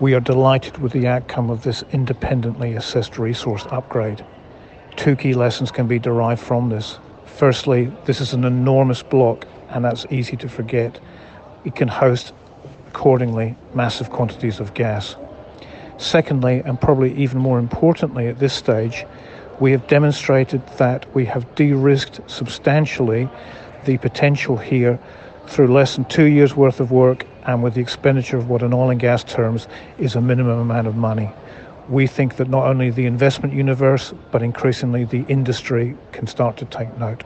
We are delighted with the outcome of this independently assessed resource upgrade. Two key lessons can be derived from this. Firstly, this is an enormous block, and that's easy to forget. It can host, accordingly, massive quantities of gas. Secondly, and probably even more importantly at this stage, we have demonstrated that we have de risked substantially the potential here through less than two years' worth of work and with the expenditure of what in oil and gas terms is a minimum amount of money. We think that not only the investment universe, but increasingly the industry can start to take note.